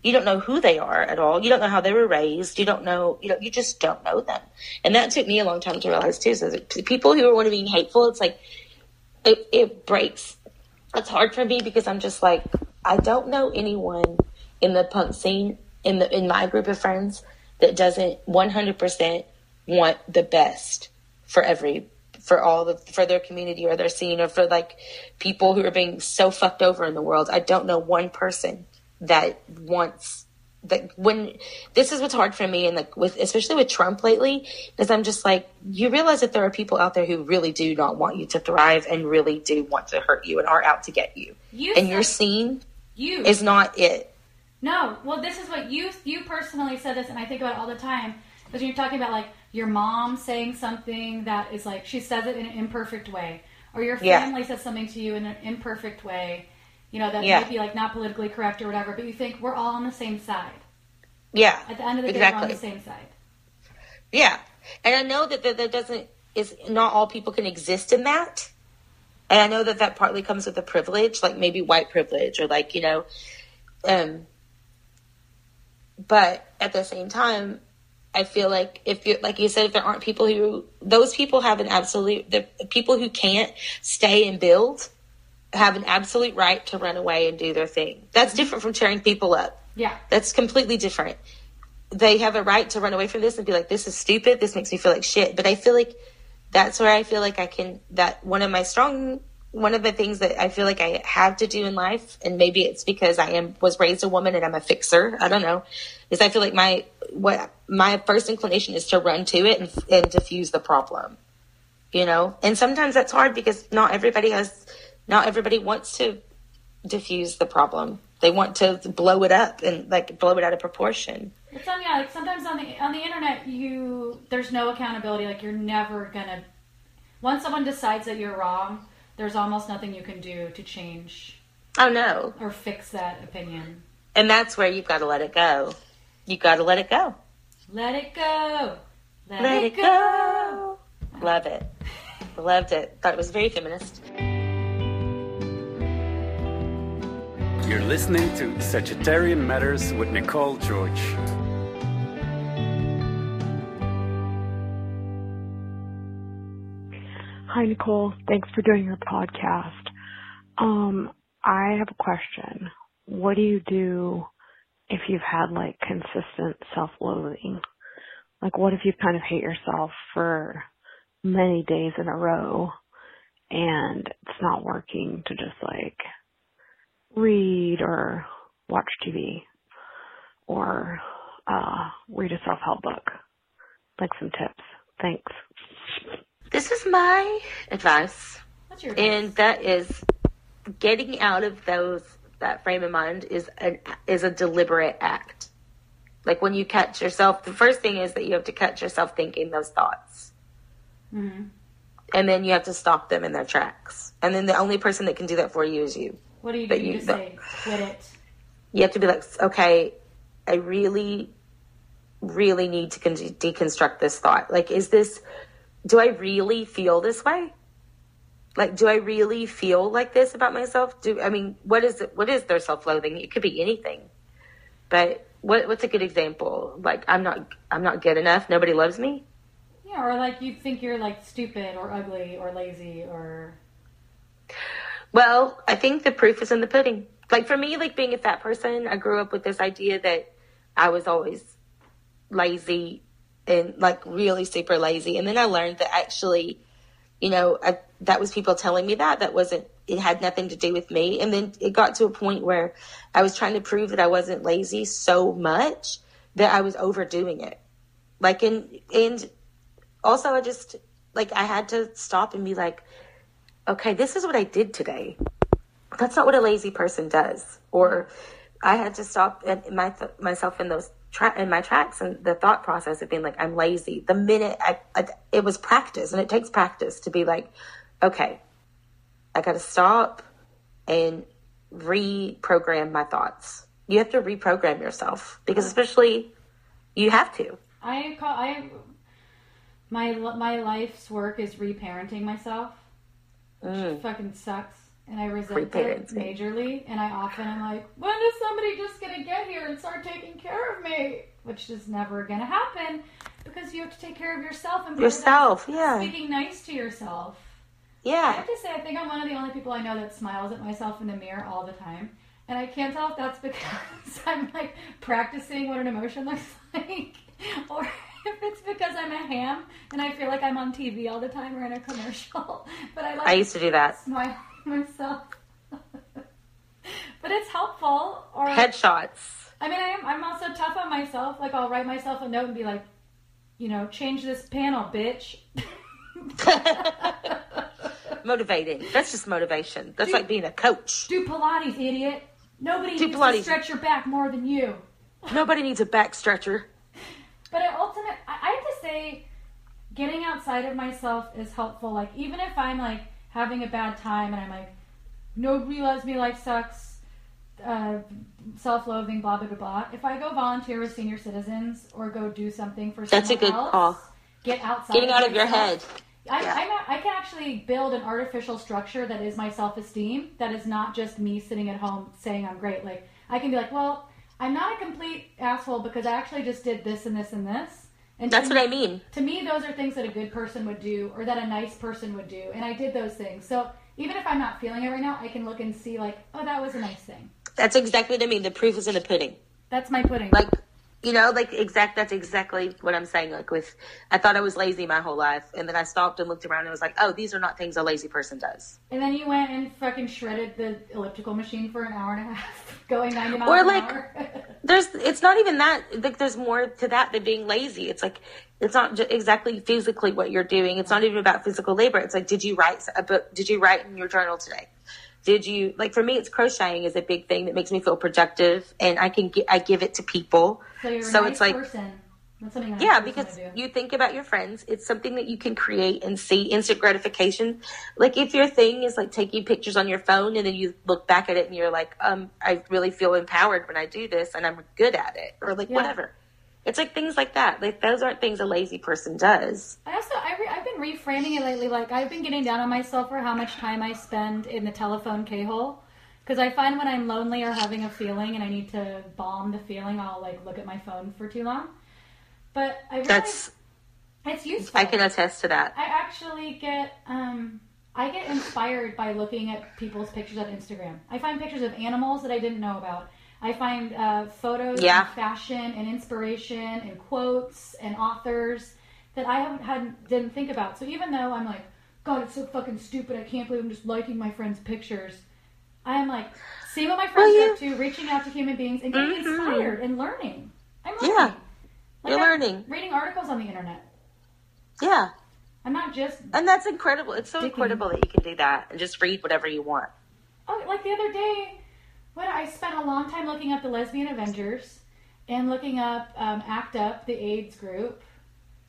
You don't know who they are at all. You don't know how they were raised. You don't know you know you just don't know them. And that took me a long time to realize too. So people who are want to be hateful, it's like it it breaks. It's hard for me because I'm just like I don't know anyone in the punk scene in the in my group of friends that doesn't 100% want the best for every for all the for their community or their scene or for like people who are being so fucked over in the world. I don't know one person that wants that when this is what's hard for me and like with especially with Trump lately is I'm just like you realize that there are people out there who really do not want you to thrive and really do want to hurt you and are out to get you. You and your scene You is not it. No, well, this is what you you personally said this, and I think about it all the time because you're talking about like your mom saying something that is like she says it in an imperfect way, or your Yeah. family says something to you in an imperfect way, you know that Yeah. might be like not politically correct or whatever, but you think we're all on the same side. Yeah. At the end of the day, we're on the same side. Yeah, and I know that that, that doesn't is not all people can exist in that, and I know that that partly comes with a privilege, like maybe white privilege or like you know, um. But at the same time, I feel like if you like you said, if there aren't people who those people have an absolute the people who can't stay and build have an absolute right to run away and do their thing. That's mm-hmm. different from tearing people up. Yeah, That's completely different. They have a right to run away from this and be like, this is stupid. This makes me feel like shit. But I feel like that's where I feel like I can, that one of my strong, one of the things that I feel like I have to do in life, and maybe it's because I am, was raised a woman and I'm a fixer. I don't know. Is I feel like my, what, my first inclination is to run to it and, and diffuse the problem. You know? And sometimes that's hard because not everybody has, not everybody wants to diffuse the problem. They want to blow it up and like blow it out of proportion. it's on yeah. Like sometimes on the on the internet, you there's no accountability. Like you're never gonna. Once someone decides that you're wrong, there's almost nothing you can do to change Oh no. or fix that opinion. And that's where you've got to let it go. You've got to let it go. Let it go. Let, Let it it go. Love it. Loved it. Thought it was very feminist. You're listening to Sagittarian Matters with Nicole Georges. Hi, Nicole. Thanks for doing your podcast. Um, I have a question. What do you do if you've had like consistent self-loathing? Like, what if you kind of hate yourself for many days in a row and it's not working to just like read or watch TV or uh, read a self-help book? Like some tips. Thanks. This is my advice. What's your And that is getting out of those that frame of mind is an is a deliberate act. Like when you catch yourself, the first thing is that you have to catch yourself thinking those thoughts. Mhm. And then you have to stop them in their tracks. And then the only person that can do that for you is you. What do you do you- say quit it? You have to be like, okay, I really, really need to con- deconstruct this thought. Like, is this, do I really feel this way? Like, do I really feel like this about myself? Do I mean, what is it? What is their self-loathing? It could be anything, but what, what's a good example? Like, I'm not, I'm not good enough. Nobody loves me. Yeah, or like you think you're like stupid or ugly or lazy or Well, I think the proof is in the pudding. Like for me, like being a fat person, I grew up with this idea that I was always lazy and like really super lazy. And then I learned that actually, you know, I, that was people telling me that. That wasn't, it had nothing to do with me. And then it got to a point where I was trying to prove that I wasn't lazy so much that I was overdoing it. Like, and, and also I just, like, I had to stop and be like, okay, this is what I did today. That's not what a lazy person does. Or I had to stop at my, myself in those tra- in my tracks and the thought process of being like, I'm lazy. The minute I, I it was practice, and it takes practice to be like, okay, I got to stop and reprogram my thoughts. You have to reprogram yourself because, especially, you have to. I call I my my life's work is reparenting myself. Which mm. fucking sucks. And I resent it majorly. And I often am like, when is somebody just gonna get here and start taking care of me? Which is never gonna happen because you have to take care of yourself and Yourself, yeah. Speaking nice to yourself. Yeah, I have to say, I think I'm one of the only people I know that smiles at myself in the mirror all the time. And I can't tell if that's because I'm like practicing what an emotion looks like, or if it's because I'm a ham and I feel like I'm on TV all the time or in a commercial. But I like I used to do that. smile myself. but it's helpful. Or Headshots. I mean, I am, I'm also tough on myself. Like I'll write myself a note and be like, you know, change this panel, bitch. Motivating. That's just motivation. That's like being a coach. Do Pilates, idiot. Nobody Do needs Pilates. to stretch your back more than you. Nobody needs a back stretcher. But ultimate, I I have to say, getting outside of myself is helpful. Like even if I'm like having a bad time and I'm like, nobody loves me, life sucks, uh, self-loathing, blah blah blah blah. If I go volunteer with senior citizens or go do something for That's a someone good else, call. Get outside. Getting out of your head. I, Yeah. A, I can actually build an artificial structure that is my self esteem. That is not just me sitting at home saying I'm great. Like I can be like, well, I'm not a complete asshole because I actually just did this and this and this. And That's what me- I mean. To me, those are things that a good person would do, or that a nice person would do. And I did those things. So even if I'm not feeling it right now, I can look and see like, oh, that was a nice thing. That's exactly what I mean. The proof is in the pudding. That's my pudding. Like, you know, like exact. That's exactly what I'm saying. Like with, I thought I was lazy my whole life, and then I stopped and looked around and was like, oh, these are not things a lazy person does. and then you went and fucking shredded the elliptical machine for an hour and a half, going 90 miles Or, like. There's, it's not even that. Like, there's more to that than being lazy. It's like, it's not exactly physically what you're doing. It's not even about physical labor. It's like, did you write a book? Did you write in your journal today? Did you like for me? It's crocheting is a big thing that makes me feel productive, and I can get I give it to people. So you're a So nice it's like- person. That's something a Yeah, because you think about your friends. It's something that you can create and see instant gratification. Like if your thing is like taking pictures on your phone and then you look back at it and you're like, um, I really feel empowered when I do this and I'm good at it, or like Yeah. whatever. It's like things like that. Like those aren't things a lazy person does. I also I re- I've been reframing it lately. Like I've been getting down on myself for how much time I spend in the telephone K hole. Because I find when I'm lonely or having a feeling and I need to bomb the feeling, I'll like look at my phone for too long. But I realize That's it's useful. I can attest to that. I actually get um I get inspired by looking at people's pictures on Instagram. I find pictures of animals that I didn't know about. I find uh, photos Yeah. and fashion and inspiration and quotes and authors that I haven't hadn't didn't think about. So even though I'm like, God, it's so fucking stupid. I can't believe I'm just liking my friends' pictures. I am like seeing what my friends Well, are up to, reaching out to human beings, and getting Mhm. inspired and learning. I'm learning. Yeah. Like, You're I'm learning. Reading articles on the internet. Yeah, I'm not just and that's incredible. It's so incredible that you can do that and just read whatever you want. Oh, like the other day, when I spent a long time looking up the Lesbian Avengers and looking up um, ACT UP, the AIDS group,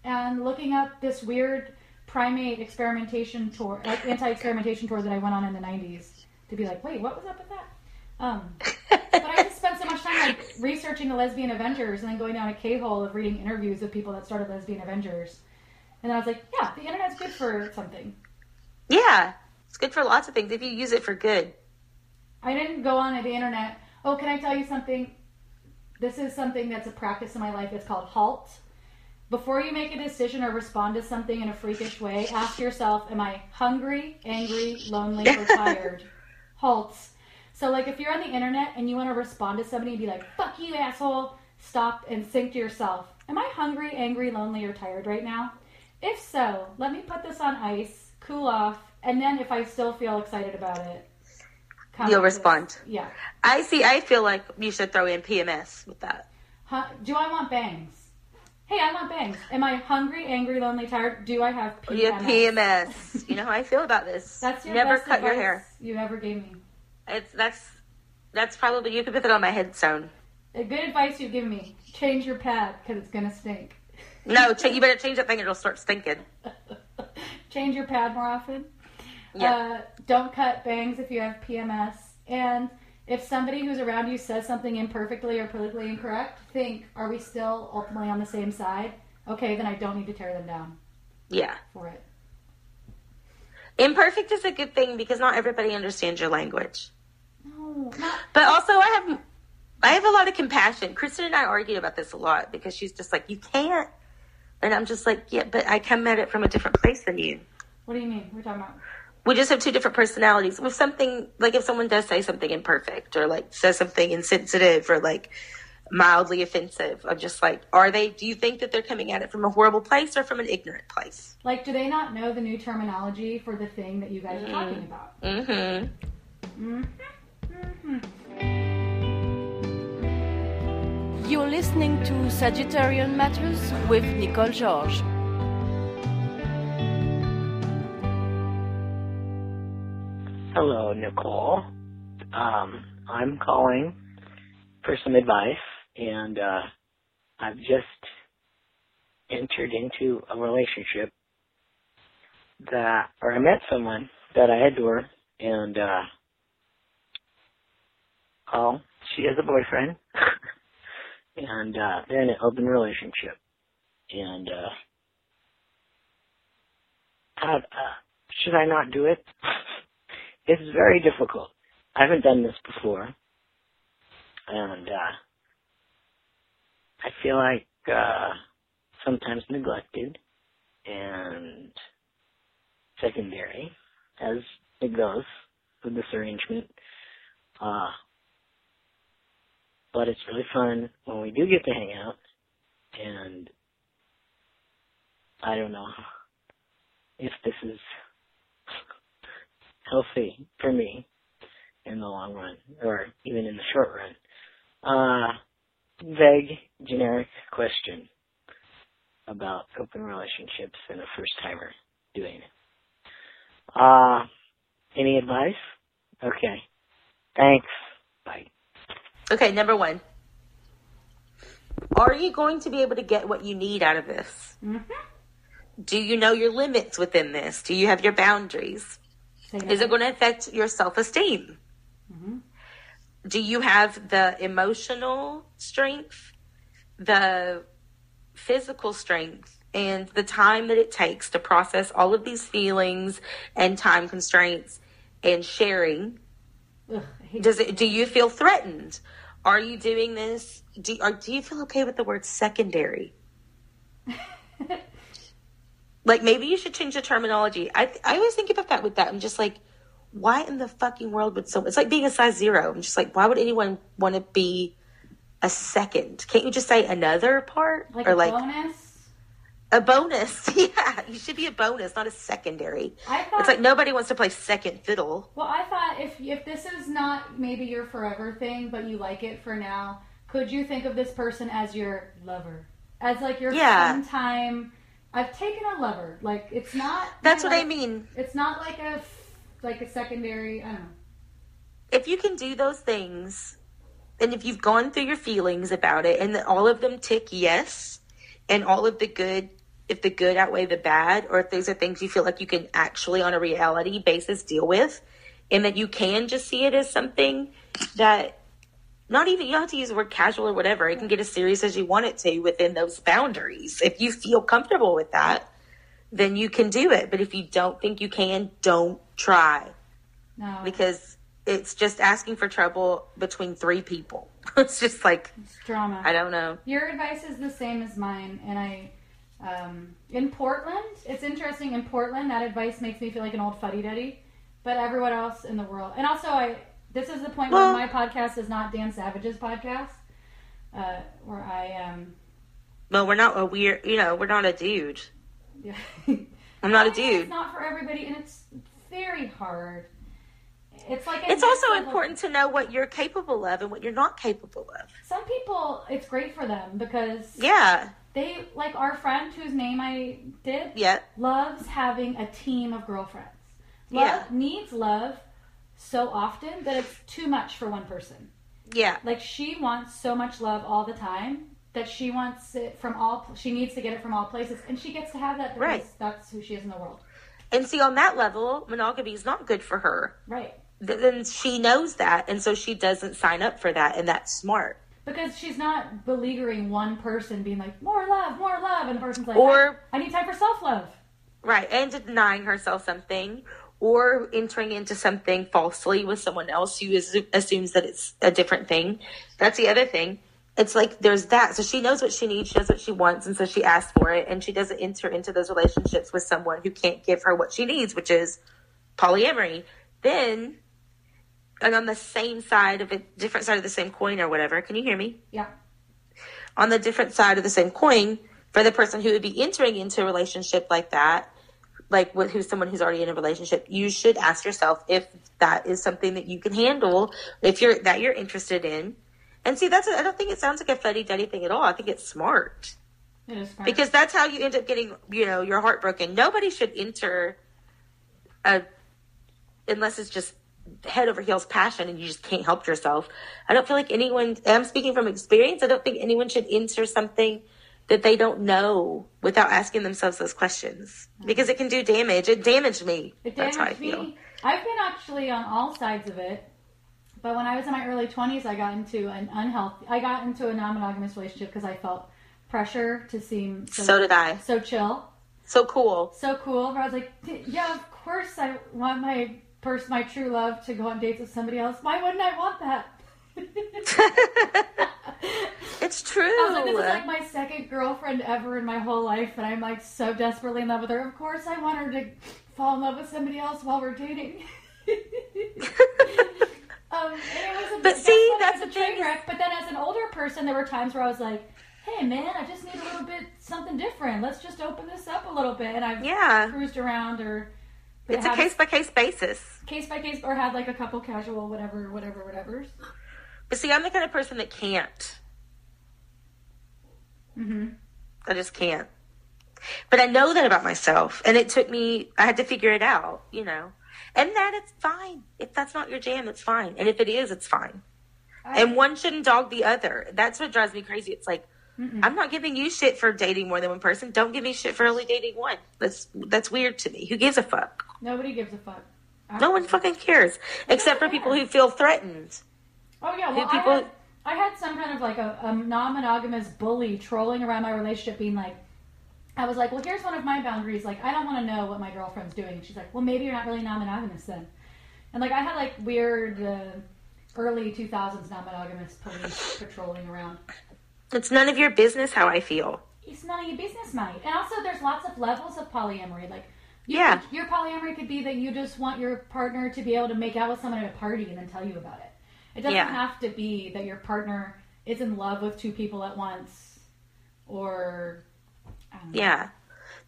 and looking up this weird primate experimentation tour, like anti-experimentation tour that I went on in the '90s to be like, wait, what was up with that? Um, but I just spent so much time like researching the lesbian Avengers and then going down a K hole of reading interviews of people that started lesbian Avengers. And I was like, yeah, the internet's good for something. Yeah, it's good for lots of things if you use it for good. I didn't go on the internet. Oh, can I tell you something? This is something that's a practice in my life. It's called halt. Before you make a decision or respond to something in a freakish way, ask yourself, am I hungry, angry, lonely, or tired? halt. So, like, if you're on the internet and you want to respond to somebody and be like, fuck you, asshole, stop and think to yourself, am I hungry, angry, lonely, or tired right now? If so, let me put this on ice, cool off, and then if I still feel excited about it, You'll respond. Yeah. I see. I feel like you should throw in PMS with that. Huh, do I want bangs? Hey, I want bangs. Am I hungry, angry, lonely, tired? Do I have PMS? You have PMS. you know how I feel about this. That's your never best cut your hair. you ever gave me. It's that's that's probably you could put it on my headstone. A good advice you give me: change your pad because it's gonna stink. No, you better change that thing; it'll start stinking. change your pad more often. Yeah. Uh, don't cut bangs if you have PMS. And if somebody who's around you says something imperfectly or politically incorrect, think: Are we still ultimately on the same side? Okay, then I don't need to tear them down Yeah, for it. imperfect is a good thing because not everybody understands your language. No, not But also, I have I have a lot of compassion. Kristen and I argued about this a lot because she's just like, you can't, and I'm just like, yeah, but I come at it from a different place than you. What do you mean? We're talking about. We just have two different personalities. With something like if someone does say something imperfect or like says something insensitive or like mildly offensive, I'm just like, are they? Do you think that they're coming at it from a horrible place or from an ignorant place? Like, do they not know the new terminology for the thing that you guys are talking about? Mm-hmm. You're listening to Sagittarian Matters with Nicole Georges. Hello, Nicole. Um, I'm calling for some advice, and uh, I've just entered into a relationship that, or I met someone that I adore, and uh, oh, she has a boyfriend, and uh, they're in an open relationship, and uh, how, uh, should I not do it? it's very difficult. I haven't done this before. And uh I feel like uh sometimes neglected and secondary as it goes with this arrangement. Uh but it's really fun when we do get to hang out and I don't know if this is healthy for me in the long run, or even in the short run. Uh, vague, generic question about open relationships and a first timer doing it. Uh, any advice? Okay. Thanks. Bye. Okay, number one. Are you going to be able to get what you need out of this? Do you know your limits within this? Do you have your boundaries? Is it going to affect your self esteem? Do you have the emotional strength, the physical strength, and the time that it takes to process all of these feelings and time constraints and sharing? Ugh, Does it? Do you feel threatened? Are you doing this? Do or do you feel okay with the word secondary? like maybe you should change the terminology. I I always think about that with that. I'm just like, why in the fucking world would someone? It's like being a size zero. I'm just like, why would anyone want to be a second? Can't you just say another part like or a like bonus. a bonus? Yeah, you should be a bonus, not a secondary. I thought. It's like nobody wants to play second fiddle. well, I thought if if this is not maybe your forever thing, but you like it for now, could you think of this person as your lover, as like your Yeah. fun time? I've taken a lover. Like it's not. That's what I mean. It's not like a like a secondary. I don't know. if you can do those things and if you've gone through your feelings about it and that all of them tick yes and all of the good if the good outweigh the bad or if those are things you feel like you can actually on a reality basis deal with and that you can just see it as something that not even you don't have to use the word casual or whatever. It can get as serious as you want it to within those boundaries. If you feel comfortable with that, then you can do it. But if you don't think you can, don't try No. because it's just asking for trouble between three people. it's just like it's drama. I don't know. Your advice is the same as mine, and I, um, in Portland, it's interesting. In Portland, that advice makes me feel like an old fuddy duddy, but everyone else in the world, and also I, this is the point Well- where my podcast is not Dan Savage's podcast, uh, where I um, Well, we're not a weird. You know, we're not a dude. yeah. I'm not a dude. It's not for everybody, and it's very hard. It's like It's also important to know what you're capable of and what you're not capable of. Some people, it's great for them because Yeah. they like our friend whose name I did. Yeah. loves having a team of girlfriends. Love Yeah. needs love so often that it's too much for one person. Yeah. Like she wants so much love all the time that she wants it from all. She needs to get it from all places, and she gets to have that because Right. that's who she is in the world. And see, on that level, monogamy is not good for her. Right. Th- Then she knows that, and so she doesn't sign up for that, and that's smart. Because she's not beleaguering one person, being like more love, more love, and the person's like, Or- I, I need time for self love. Right. And denying herself something or entering into something falsely with someone else who is, assumes that it's a different thing. That's the other thing. It's like there's that. So she knows what she needs, she knows what she wants, and so she asks for it, and she doesn't enter into those relationships with someone who can't give her what she needs, which is polyamory. Then, and on the same side of a different side of the same coin or whatever, can you hear me? Yeah. on the different side of the same coin for the person who would be entering into a relationship like that like with who's someone who's already in a relationship you should ask yourself if that is something that you can handle if you're that you're interested in. And see that's I i don't think it sounds like a fuddy-duddy thing at all. I think it's smart. It is smart. because that's how you end up getting you know your heart broken. Nobody should enter a unless it's just head over heels passion and you just can't help yourself. I don't feel like anyone i'm speaking from experience. I don't think anyone should enter something that they don't know without asking themselves those questions mm-hmm. because it can do damage it damaged me It that's how i damaged feel me. I've been actually on all sides of it. But when I was in my early 20s, I got into an unhealthy, I got into a non monogamous relationship because I felt pressure to seem so, so did i so chill, so cool so cool. Where I was like, yeah, of course I want my person, my true love, to go on dates with somebody else. Why wouldn't I want that? It's true I was like, this is like my second girlfriend ever in my whole life, and I'm like so desperately in love with her. Of course, I want her to fall in love with somebody else while we're dating. um, and it was a, But see, that's the a train thing wreck. But then, as an older person, there were times where I was like, "Hey, man, I just need a little bit something different. Let's just open this up a little bit." And I've yeah cruised around or. it's a case by case basis case by case, or had like a couple casual, whatever, whatever, whatever's. But see i'm the kind of person that can't Mm-hmm. I just can't. But I know that about myself, and it took me. I had to figure it out, you know. And that it's fine. If that's not your jam, it's fine. And if it is, it's fine. And one shouldn't dog the other. That's what drives me crazy. It's like I'm not giving you shit for dating more than one person. Don't give me shit for only dating one. That's that's weird to me. Who gives a fuck? Nobody gives a fuck. No one fucking cares, except for people who feel threatened. Oh yeah, well, people- I, had, I had some kind of like a, a non-monogamous bully trolling around my relationship, being like, I was like, well, here's one of my boundaries. Like, I don't want to know what my girlfriend's doing. And she's like, well, maybe you're not really non-monogamous then. And like, I had like weird uh, early 2000s non-monogamous police patrolling around. It's none of your business how I feel. It's none of your business, mate. And also, there's lots of levels of polyamory. Like, you Yeah. could- your polyamory could be that you just want your partner to be able to make out with someone at a party and then tell you about it. It doesn't Yeah. have to be that your partner is in love with two people at once, or I don't know. Yeah,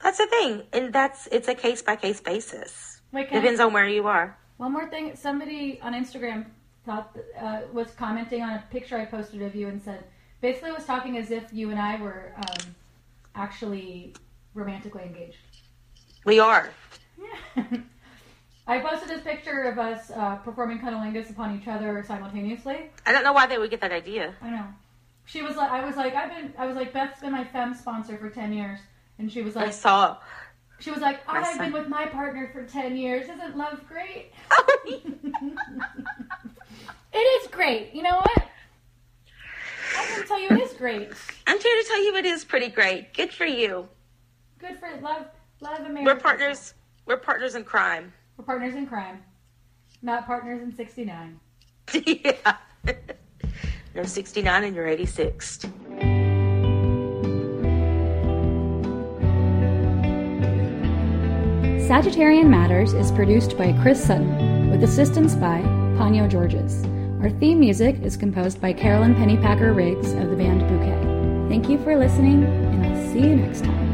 that's the thing, and that's it's a case by case basis. Wait, can I- Depends on where you are. One more thing. Somebody on Instagram thought uh, was commenting on a picture I posted of you and said basically was talking as if you and I were um, actually romantically engaged. We are. I posted this picture of us uh, performing cunnilingus upon each other simultaneously. I don't know why they would get that idea. I know. She was like, I was like, I've been, I was like, Beth's been my femme sponsor for ten years, and she was like, I saw. she was like, I've son. been with my partner for ten years. Isn't love great? it is great. You know what? I'm here to tell you it is great. I'm here to tell you it is pretty great. Good for you. Good for love, love America. We're partners. We're partners in crime. We're partners in crime, not partners in '69. yeah. No 69 and you're 86. Sagittarian Matters is produced by Chris Sutton, with assistance by Ponyo Georges. Our theme music is composed by Carolyn Pennypacker Riggs of the band Bouquet. Thank you for listening, and I'll see you next time.